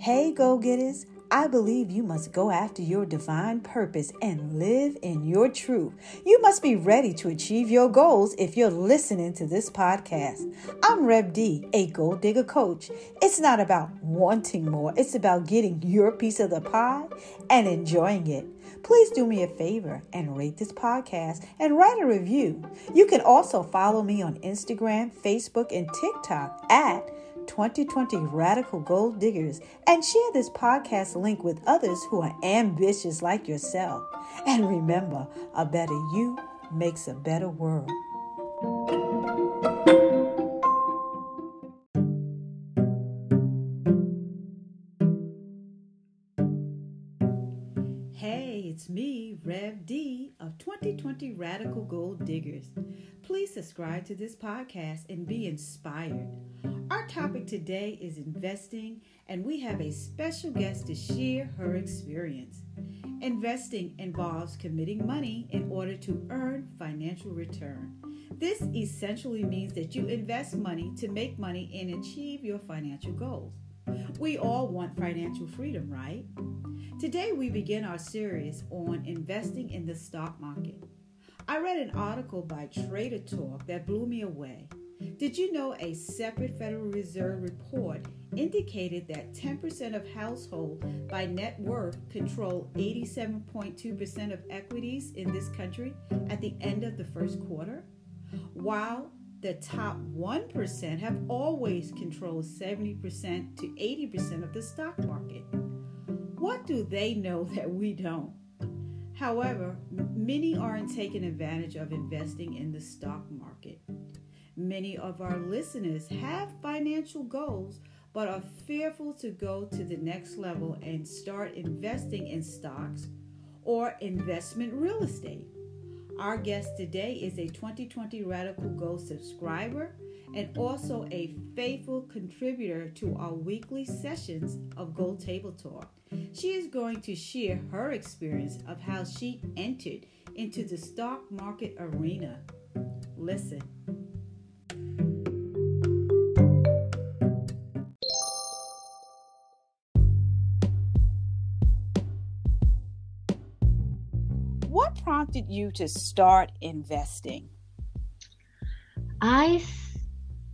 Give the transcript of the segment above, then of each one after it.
Hey, go getters. I believe you must go after your divine purpose and live in your truth. You must be ready to achieve your goals if you're listening to this podcast. I'm Reb D, a gold digger coach. It's not about wanting more, it's about getting your piece of the pie and enjoying it. Please do me a favor and rate this podcast and write a review. You can also follow me on Instagram, Facebook, and TikTok at 2020 Radical Gold Diggers and share this podcast link with others who are ambitious like yourself. And remember, a better you makes a better world. Hey, it's me, Rev D of 2020 Radical Gold Diggers. Please subscribe to this podcast and be inspired. Our topic today is investing, and we have a special guest to share her experience. Investing involves committing money in order to earn financial return. This essentially means that you invest money to make money and achieve your financial goals. We all want financial freedom, right? Today, we begin our series on investing in the stock market. I read an article by Trader Talk that blew me away. Did you know a separate Federal Reserve report indicated that 10% of households by net worth control 87.2% of equities in this country at the end of the first quarter? While the top 1% have always controlled 70% to 80% of the stock market. What do they know that we don't? However, many aren't taking advantage of investing in the stock market. Many of our listeners have financial goals but are fearful to go to the next level and start investing in stocks or investment real estate. Our guest today is a 2020 Radical Gold subscriber and also a faithful contributor to our weekly sessions of Gold Table Talk. She is going to share her experience of how she entered into the stock market arena. Listen. What prompted you to start investing? I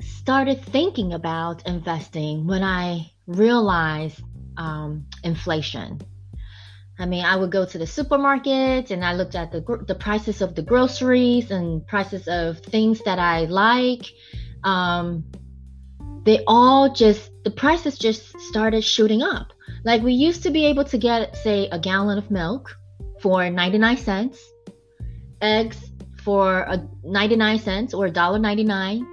started thinking about investing when I realized um, inflation. I mean, I would go to the supermarket and I looked at the the prices of the groceries and prices of things that I like. Um, they all just the prices just started shooting up. Like we used to be able to get, say, a gallon of milk for 99 cents, eggs for a 99 cents or $1.99.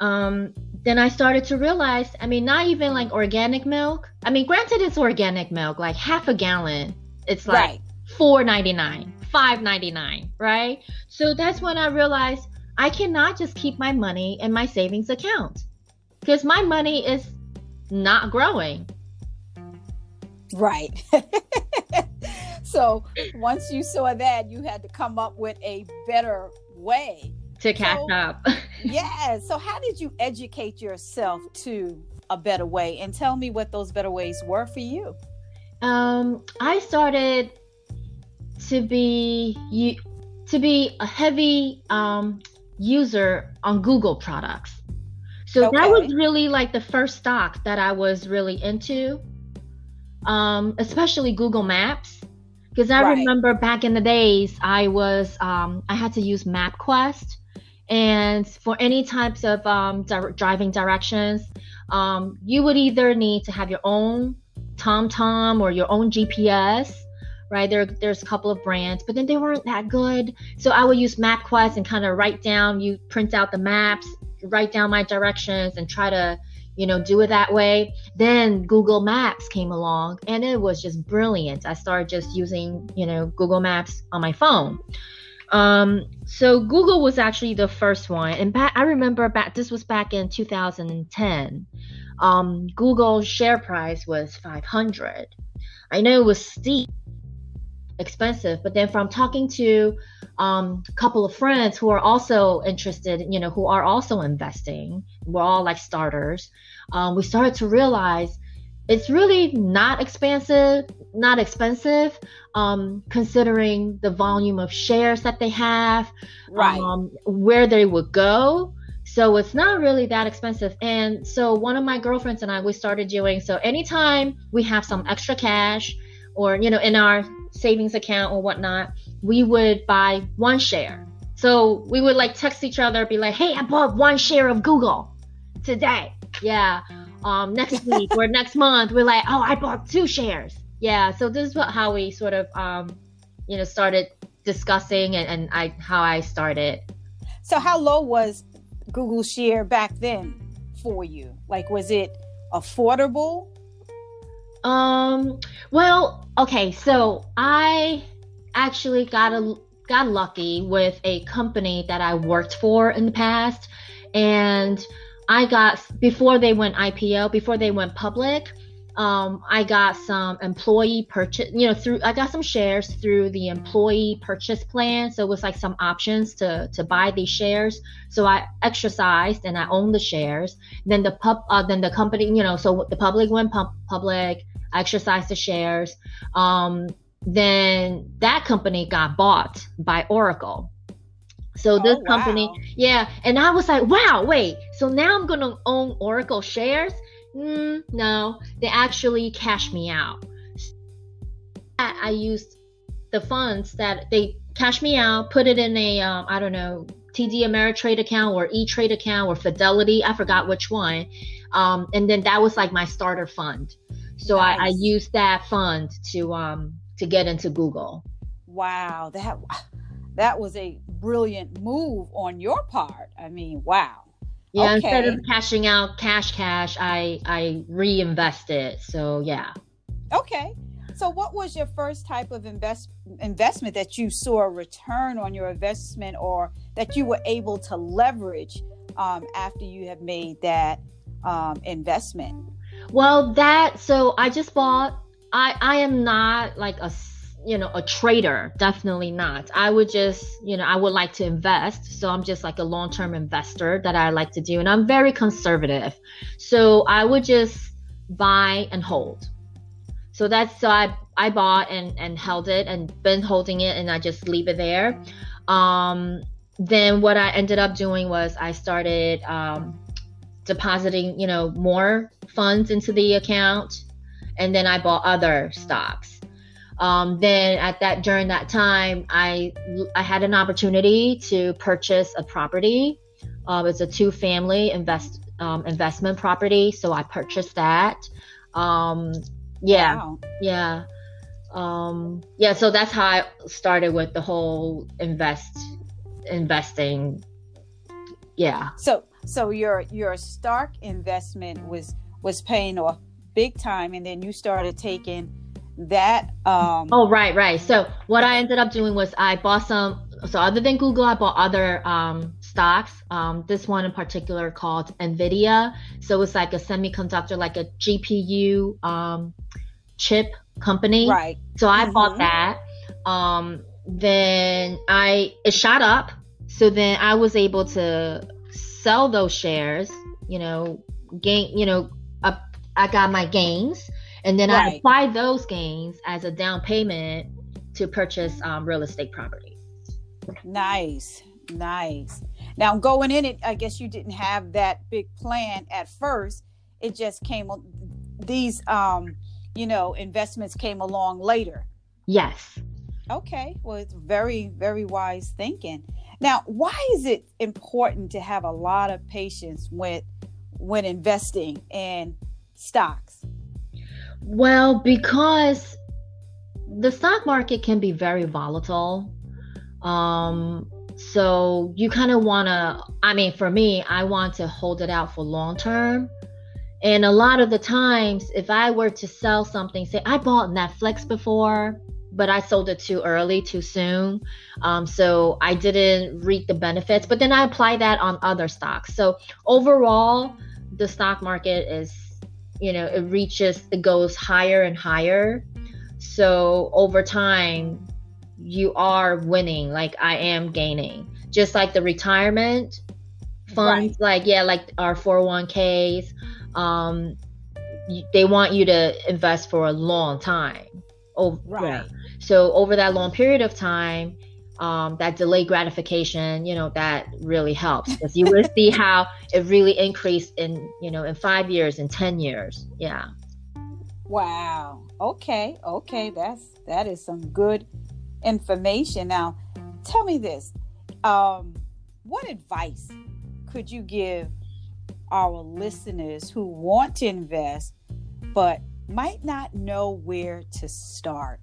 Um, then I started to realize, I mean, not even like organic milk. I mean, granted, it's organic milk, like half a gallon, it's like right. four ninety nine, five ninety nine, right? So that's when I realized I cannot just keep my money in my savings account because my money is not growing. Right. so once you saw that, you had to come up with a better way to catch so, up. yeah. So how did you educate yourself to a better way and tell me what those better ways were for you? Um, I started to be you to be a heavy um, user on Google products. So okay. that was really like the first stock that I was really into, um, especially Google Maps. Because I right. remember back in the days, I was um, I had to use MapQuest and for any types of um, di- driving directions, um, you would either need to have your own TomTom or your own GPS, right? There, there's a couple of brands, but then they weren't that good. So I would use MapQuest and kind of write down, you print out the maps, write down my directions, and try to, you know, do it that way. Then Google Maps came along, and it was just brilliant. I started just using, you know, Google Maps on my phone. Um, so Google was actually the first one, and back, I remember back this was back in 2010. Um, Google share price was 500. I know it was steep, expensive, but then from talking to um, a couple of friends who are also interested, you know, who are also investing, we're all like starters. Um, we started to realize it's really not expensive, not expensive, um, considering the volume of shares that they have, right? Um, where they would go. So it's not really that expensive. And so one of my girlfriends and I, we started doing so anytime we have some extra cash or, you know, in our savings account or whatnot, we would buy one share. So we would like text each other, be like, hey, I bought one share of Google today. Yeah. Um, next week or next month, we're like, oh, I bought two shares. Yeah. So this is what, how we sort of, um, you know, started discussing and, and I, how I started. So how low was Google share back then for you? Like, was it affordable? Um, well, okay, so I actually got a got lucky with a company that I worked for in the past and I got before they went IPO, before they went public, um, I got some employee purchase, you know, through I got some shares through the employee purchase plan. So it was like some options to to buy these shares. So I exercised and I owned the shares. Then the pub, uh, then the company, you know, so the public went pub- public. I exercised the shares. Um, then that company got bought by Oracle. So this oh, wow. company, yeah, and I was like, wow, wait, so now I'm gonna own Oracle shares? Mm, no, they actually cashed me out. I used the funds that they cashed me out, put it in a um, I don't know TD Ameritrade account or E Trade account or Fidelity, I forgot which one, um, and then that was like my starter fund. So nice. I, I used that fund to um to get into Google. Wow, that that was a brilliant move on your part. I mean, wow. Yeah, okay. instead of cashing out cash cash, I I reinvest It. So yeah. Okay. So what was your first type of invest investment that you saw a return on your investment or that you were able to leverage um, after you have made that um, investment? Well, that so I just bought I I am not like a you know a trader definitely not. I would just you know i would like to invest. So i'm just like a long-term investor that i like to do and i'm very conservative. So i would just buy and hold. So that's so i i bought and and held it and been holding it and i just leave it there. Um then what i ended up doing was i started um depositing you know more funds into the account and then i bought other stocks um, then at that during that time, I I had an opportunity to purchase a property. Uh, it's a two-family invest um, investment property, so I purchased that. Um, yeah, wow. yeah, um, yeah. So that's how I started with the whole invest investing. Yeah. So so your your Stark investment was was paying off big time, and then you started taking that um oh right right. So what i ended up doing was i bought some so other than google i bought other um stocks. Um this one in particular called nvidia. So it's like a semiconductor like a gpu um chip company. Right. So i mm-hmm. bought that. Um then i it shot up. So then i was able to sell those shares you know gain you know up i got my gains and then right. I apply those gains as a down payment to purchase um, real estate property. Nice, nice. Now going in it, I guess you didn't have that big plan at first. It just came. These, um, you know, investments came along later. Yes. Okay. Well, it's very, very wise thinking. Now, why is it important to have a lot of patience with when investing in stocks? Well, because the stock market can be very volatile. Um, so you kind of want to, I mean, for me, I want to hold it out for long term. And a lot of the times, if I were to sell something, say I bought Netflix before, but I sold it too early, too soon. Um, so I didn't reap the benefits. But then I apply that on other stocks. So overall, the stock market is you know it reaches it goes higher and higher so over time you are winning like i am gaining just like the retirement funds right. like yeah like our 401ks um they want you to invest for a long time. Right. So over that long period of time, um, that delayed gratification, you know, that really helps because you will see how it really increased in, you know, in five years, in 10 years. Yeah. Wow. Okay. Okay. That's, that is some good information. Now, tell me this. Um, what advice could you give our listeners who want to invest but might not know where to start?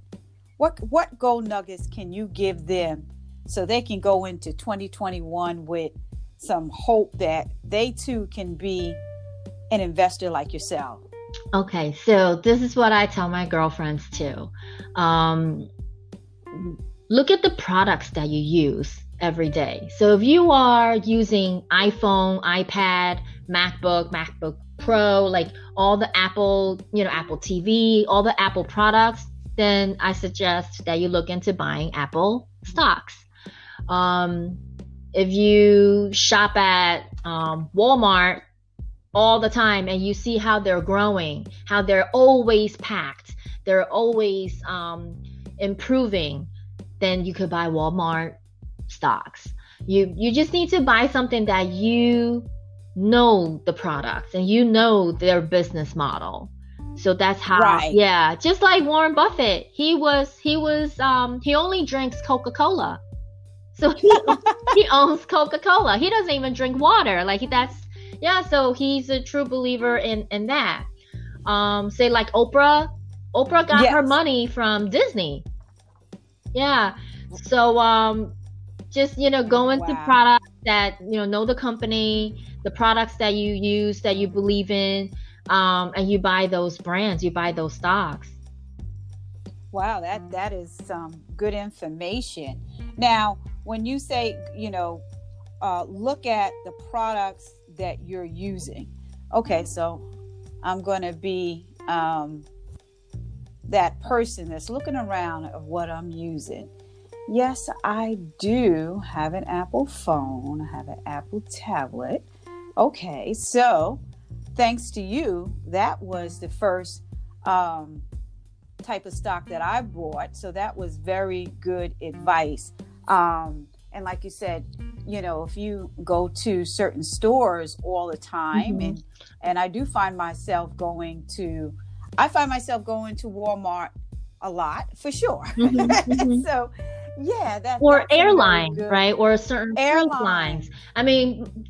What what gold nuggets can you give them so they can go into 2021 with some hope that they too can be an investor like yourself? Okay, so this is what I tell my girlfriends too. Um, look at the products that you use every day. So if you are using iPhone, iPad, MacBook, MacBook Pro, like all the Apple, you know, Apple TV, all the Apple products, then I suggest that you look into buying Apple stocks. Um, if you shop at um, Walmart all the time and you see how they're growing, how they're always packed, they're always um, improving, then you could buy Walmart stocks. You you just need to buy something that you know the products and you know their business model. So that's how right. yeah, just like Warren Buffett. He was he was um he only drinks Coca-Cola. So he he owns Coca-Cola. He doesn't even drink water. Like that's yeah, so he's a true believer in in that. Um say like Oprah, Oprah got yes. her money from Disney. Yeah. So um just you know go into wow. products that you know know the company the products that you use that you believe in um, and you buy those brands you buy those stocks. Wow that that is some good information. Now when you say you know uh, look at the products that you're using. Okay so i'm going to be um, that person that's looking around of what i'm using. Yes, I do have an Apple phone, I have an Apple tablet. Okay, so thanks to you, that was the first um, type of stock that I bought. So that was very good advice. Um, and like you said, you know, if you go to certain stores all the time, mm-hmm. and and I do find myself going to, I find myself going to Walmart a lot for sure. Mm-hmm, mm-hmm. so yeah, that or airlines, right? Or certain airlines. I mean,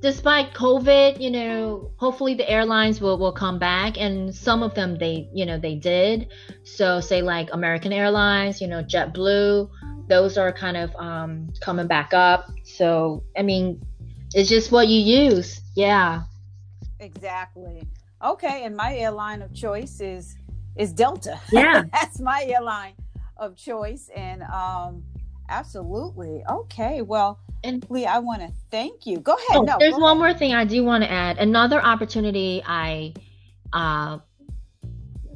despite COVID, you know, hopefully the airlines will will come back, and some of them they, you know, they did. So say like American Airlines, you know, JetBlue, those are kind of um, coming back up. So I mean, it's just what you use. Yeah. Exactly. Okay, and my airline of choice is is Delta. Yeah, that's my airline of choice and um absolutely okay well and lee i want to thank you go ahead oh, no, there's one ahead. more thing i do want to add another opportunity i uh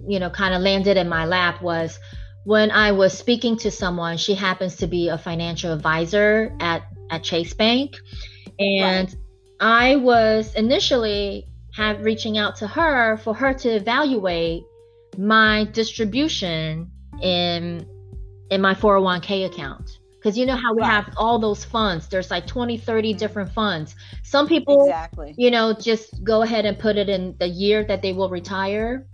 you know kind of landed in my lap was when i was speaking to someone she happens to be a financial advisor at at chase bank and right. i was initially have reaching out to her for her to evaluate my distribution in in my 401k account because you know how we right. have all those funds. There's like 20 30 different funds. Some people exactly. you know just go ahead and put it in the year that they will retire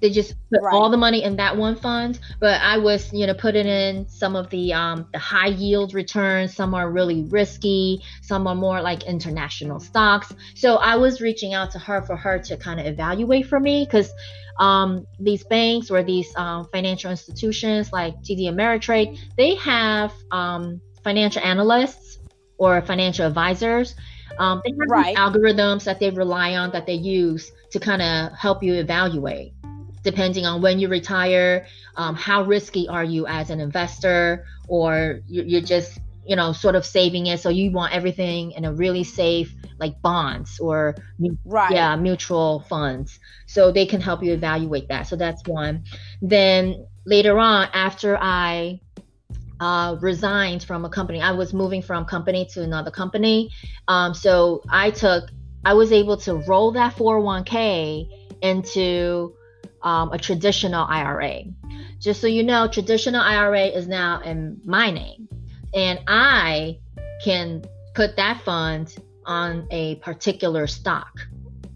they just put right. all the money in that one fund but i was you know putting in some of the um the high yield returns some are really risky some are more like international stocks so i was reaching out to her for her to kind of evaluate for me because um, these banks or these um, financial institutions like TD Ameritrade, they have um, financial analysts or financial advisors. Um, they have right. algorithms that they rely on that they use to kind of help you evaluate depending on when you retire um, how risky are you as an investor or you're just you know sort of saving it. So you want everything in a really safe like bonds or right. yeah mutual funds. So they can help you evaluate that. So that's one. Then later on after i uh, resigned from a company i was moving from company to another company. Um, so i took I was able to roll that 401k into um, a traditional IRA. Just so you know, traditional IRA is now in my name, and I can put that fund on a particular stock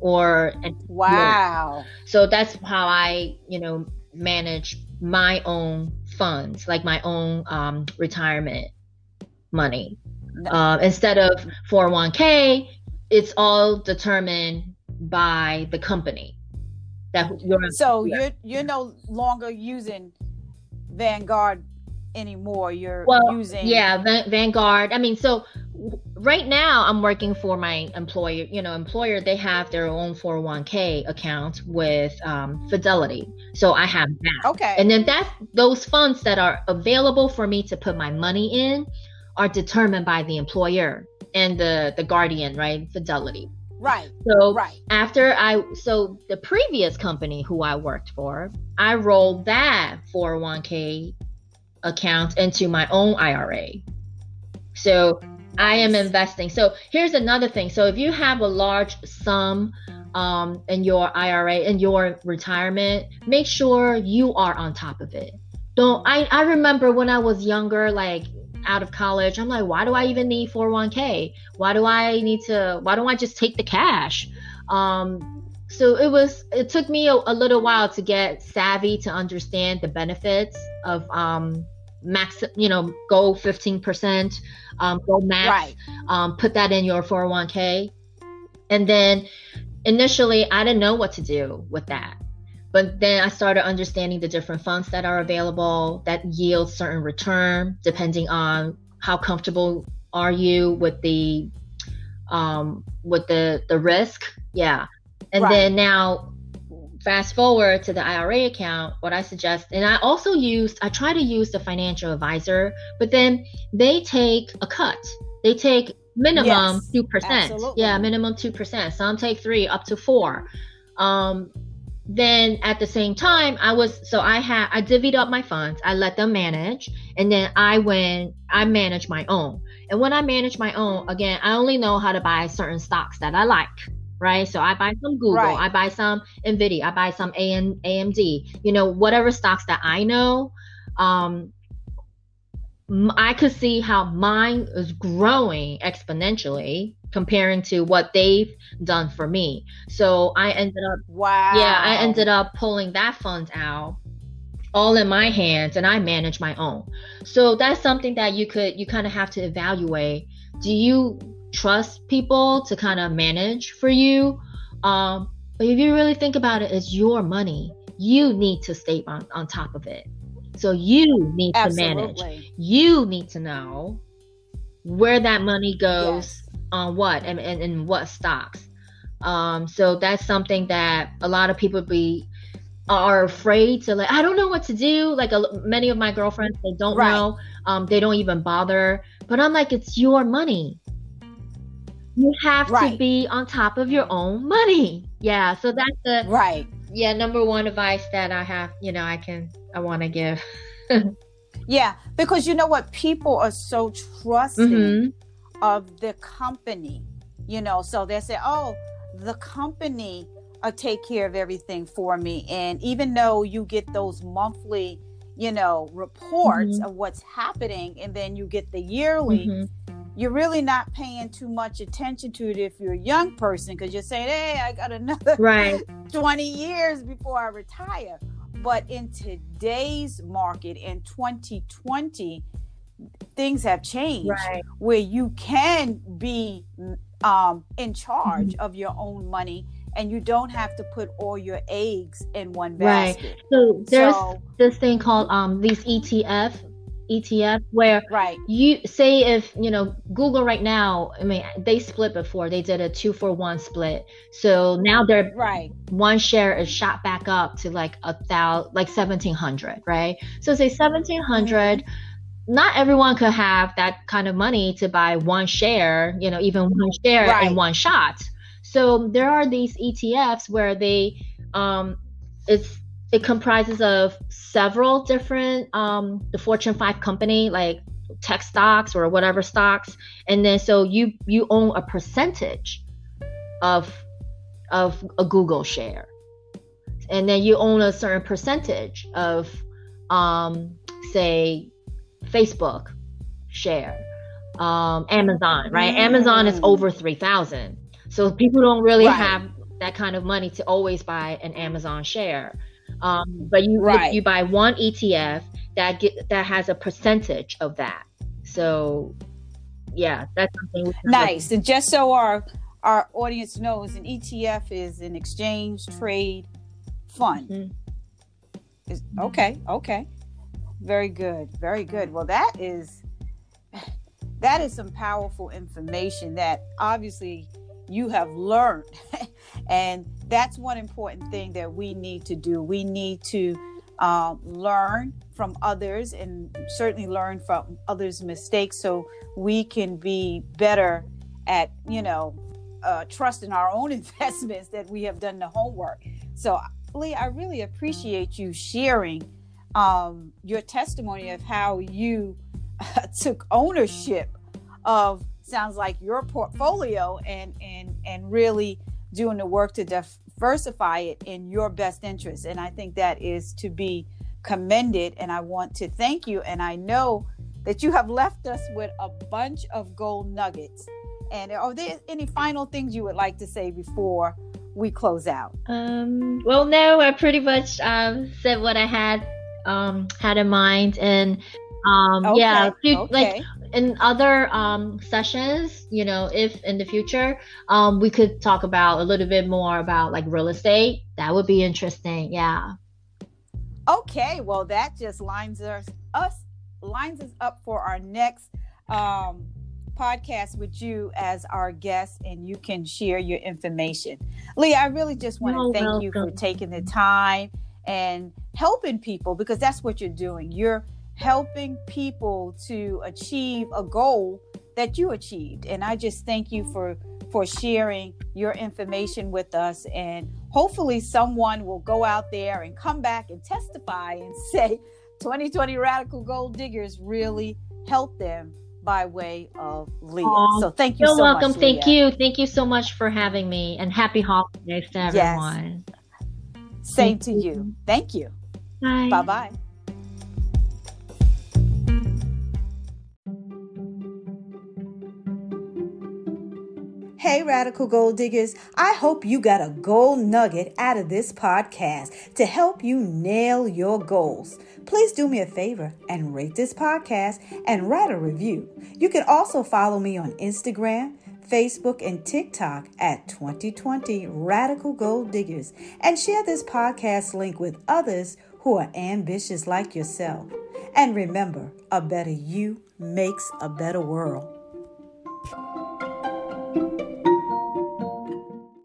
or wow. So that's how I, you know, manage my own funds, like my own um, retirement money. Uh, instead of 401k, it's all determined by the company that you're so you're you're no longer using Vanguard anymore. You're well, using yeah, Vanguard. I mean, so right now I'm working for my employer. You know, employer they have their own 401k account with um, Fidelity, so I have that. Okay. And then that those funds that are available for me to put my money in are determined by the employer and the the guardian, right? Fidelity. Right. So right. after I so the previous company who I worked for, I rolled that 401k account into my own IRA. So I am investing. So here's another thing. So if you have a large sum um, in your IRA in your retirement, make sure you are on top of it. Don't I, I remember when I was younger, like out of college, I'm like, why do I even need 401k? Why do I need to, why don't I just take the cash? Um, so it was, it took me a, a little while to get savvy to understand the benefits of, um, max, you know, go 15%, um, go max, right. um, put that in your 401k. And then initially I didn't know what to do with that. But then I started understanding the different funds that are available that yield certain return depending on how comfortable are you with the um, with the the risk. Yeah. And right. then now fast forward to the IRA account, what I suggest, and I also used, I try to use the financial advisor, but then they take a cut. They take minimum two yes, percent. Yeah, minimum two percent. Some take three, up to four. Um, then at the same time i was so i had i divvied up my funds. I let them manage and then i went i managed my own. And when i manage my own again i only know how to buy certain stocks that i like right? So i buy some google right. i buy some nvidia i buy some AM, amd you know whatever stocks that i know um I could see how mine is growing exponentially comparing to what they've done for me. So I ended up wow. Yeah, I ended up pulling that fund out all in my hands and I manage my own. So that's something that you could you kind of have to evaluate. Do you trust people to kind of manage for you? Um, but if you really think about it, it's your money. You need to stay on, on top of it. So you need Absolutely. to manage. You need to know where that money goes yes on what and, and, and what stocks. Um, so that's something that a lot of people be are afraid to like. I don't know what to do. Like a, many of my girlfriends, they don't right. know. Um, they don't even bother. But I'm like, it's your money. You have right. to be on top of your own money. Yeah. So that's the right. Yeah, number one advice that I have. You know, I can I want to give. yeah, because you know what, people are so trusting. Mm-hmm of the company you know so they say oh the company uh, take care of everything for me and even though you get those monthly you know reports mm-hmm. of what's happening and then you get the yearly mm-hmm. you're really not paying too much attention to it if you're a young person because you're saying hey i got another right 20 years before i retire but in today's market in 2020 things have changed right. where you can be um, in charge mm-hmm. of your own money and you don't have to put all your eggs in one basket. Right. So there's so, this thing called um these ETF ETF where right you say if you know Google right now I mean they split before they did a two for one split so now they're right one share is shot back up to like a thousand like seventeen hundred right so say seventeen hundred. Mm-hmm not everyone could have that kind of money to buy one share, you know, even one share right. in one shot. So there are these ETFs where they um it's it comprises of several different um the Fortune 5 company like tech stocks or whatever stocks and then so you you own a percentage of of a Google share, and then you own a certain percentage of, um, say, Facebook share, um, Amazon, right? Mm. Amazon is over three thousand, so people don't really right. have that kind of money to always buy an Amazon share. Um, but you right. you buy one ETF that get that has a percentage of that. So yeah, that's something nice. And just so our our audience knows, an ETF is an exchange trade fund. Mm-hmm. Is, okay, okay, very good, very good. Well, that is that is some powerful information that obviously you have learned, and that's one important thing that we need to do. We need to um, learn from others and certainly learn from others' mistakes so we can be better at, you know, uh, trusting our own investments that we have done the homework. So, Lee, I really appreciate you sharing um, your testimony of how you took ownership of sounds like your portfolio and and and really doing the work to diversify it in your best interest. And I think that is to be commended. And I want to thank you. And I know that you have left us with a bunch of gold nuggets. And are there any final things you would like to say before we close out? Um, well, no, I pretty much um, said what I had um, had in mind, and um, okay. yeah, okay. In other um, sessions, you know, if in the future um, we could talk about a little bit more about like real estate, that would be interesting. Yeah. Okay, well, that just lines us us lines us up for our next um, podcast with you as our guest, and you can share your information. Lee, I really just want to thank welcome. you for taking the time and helping people because that's what you're doing. You're helping people to achieve a goal that you achieved and i just thank you for for sharing your information with us and hopefully someone will go out there and come back and testify and say 2020 radical gold diggers really helped them by way of Leah. So thank you you're so welcome. Much, thank you. Thank you so much for having me and happy holidays to everyone. Yes. Same thank to you. you. Thank you. Bye bye. Hey, Radical Gold Diggers, I hope you got a gold nugget out of this podcast to help you nail your goals. Please do me a favor and rate this podcast and write a review. You can also follow me on Instagram, Facebook, and TikTok at 2020 Radical Gold Diggers and share this podcast link with others who are ambitious like yourself. And remember, a better you makes a better world.